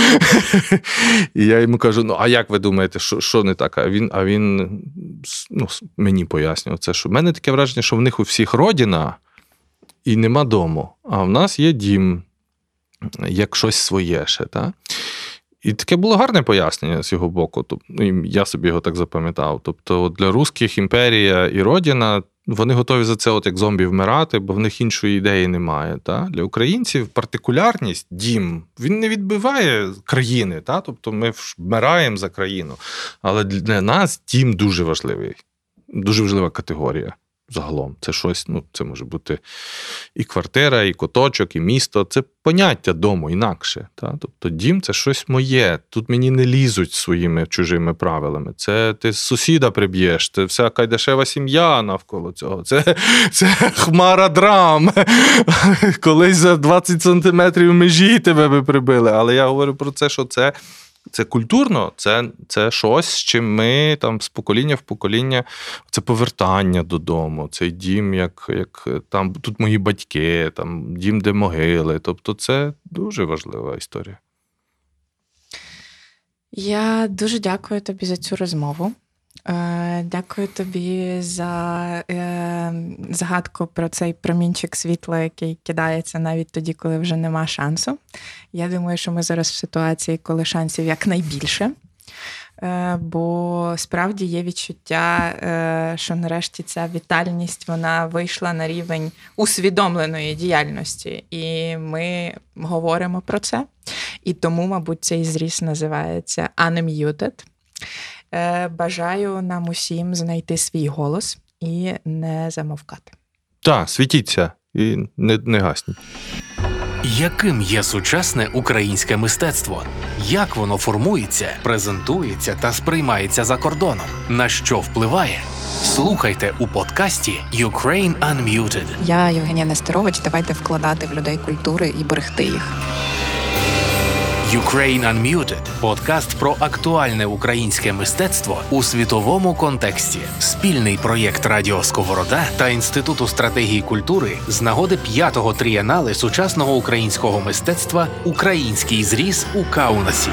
І я йому кажу: ну, а як ви думаєте, що, що не так? А він, а він ну, мені пояснював це, що в мене таке враження, що в них у всіх родина і нема дому, а в нас є дім, як щось своє ще. Та? І таке було гарне пояснення з його боку. Тобто, я собі його так запам'ятав. Тобто, для русських імперія і родина. Вони готові за це, от як зомбі, вмирати, бо в них іншої ідеї немає. Та? Для українців партикулярність, дім, він не відбиває країни. Та? Тобто ми вмираємо за країну. Але для нас дім дуже важливий, дуже важлива категорія. Загалом, це щось, ну, це може бути і квартира, і куточок, і місто. Це поняття дому інакше. Та? Тобто дім це щось моє. Тут мені не лізуть своїми чужими правилами. Це ти сусіда приб'єш, це вся кайдашева сім'я навколо цього. Це, це хмара драм. Колись за 20 сантиметрів межі тебе би прибили. Але я говорю про це, що це Це культурно, це, це щось, з чим ми там з покоління в покоління, це повертання додому, цей дім, як, як там тут мої батьки, там дім, де могили. Тобто, це дуже важлива історія. Я дуже дякую тобі за цю розмову. Е, Дякую тобі за е, згадку про цей промінчик світла, який кидається навіть тоді, коли вже нема шансу. Я думаю, що ми зараз в ситуації, коли шансів якнайбільше. Е, Бо справді є відчуття, що нарешті ця вітальність вона вийшла на рівень усвідомленої діяльності, і ми говоримо про це. І тому, мабуть, цей зріс називається Unmuted. Е, Бажаю нам усім знайти свій голос і не замовкати. Так, світіться і не, не гасніть. Яким є сучасне українське мистецтво? Як воно формується, презентується та сприймається за кордоном? На що впливає? Слухайте у подкасті Ukraine Unmuted. Я Євгенія Нестерович. Давайте вкладати в людей культури і берегти їх. Ukraine Unmuted – подкаст про актуальне українське мистецтво у світовому контексті. Спільний проєкт Радіо Сковорода та Інституту стратегії культури з нагоди п'ятого трієнали сучасного українського мистецтва Український зріз у Каунасі.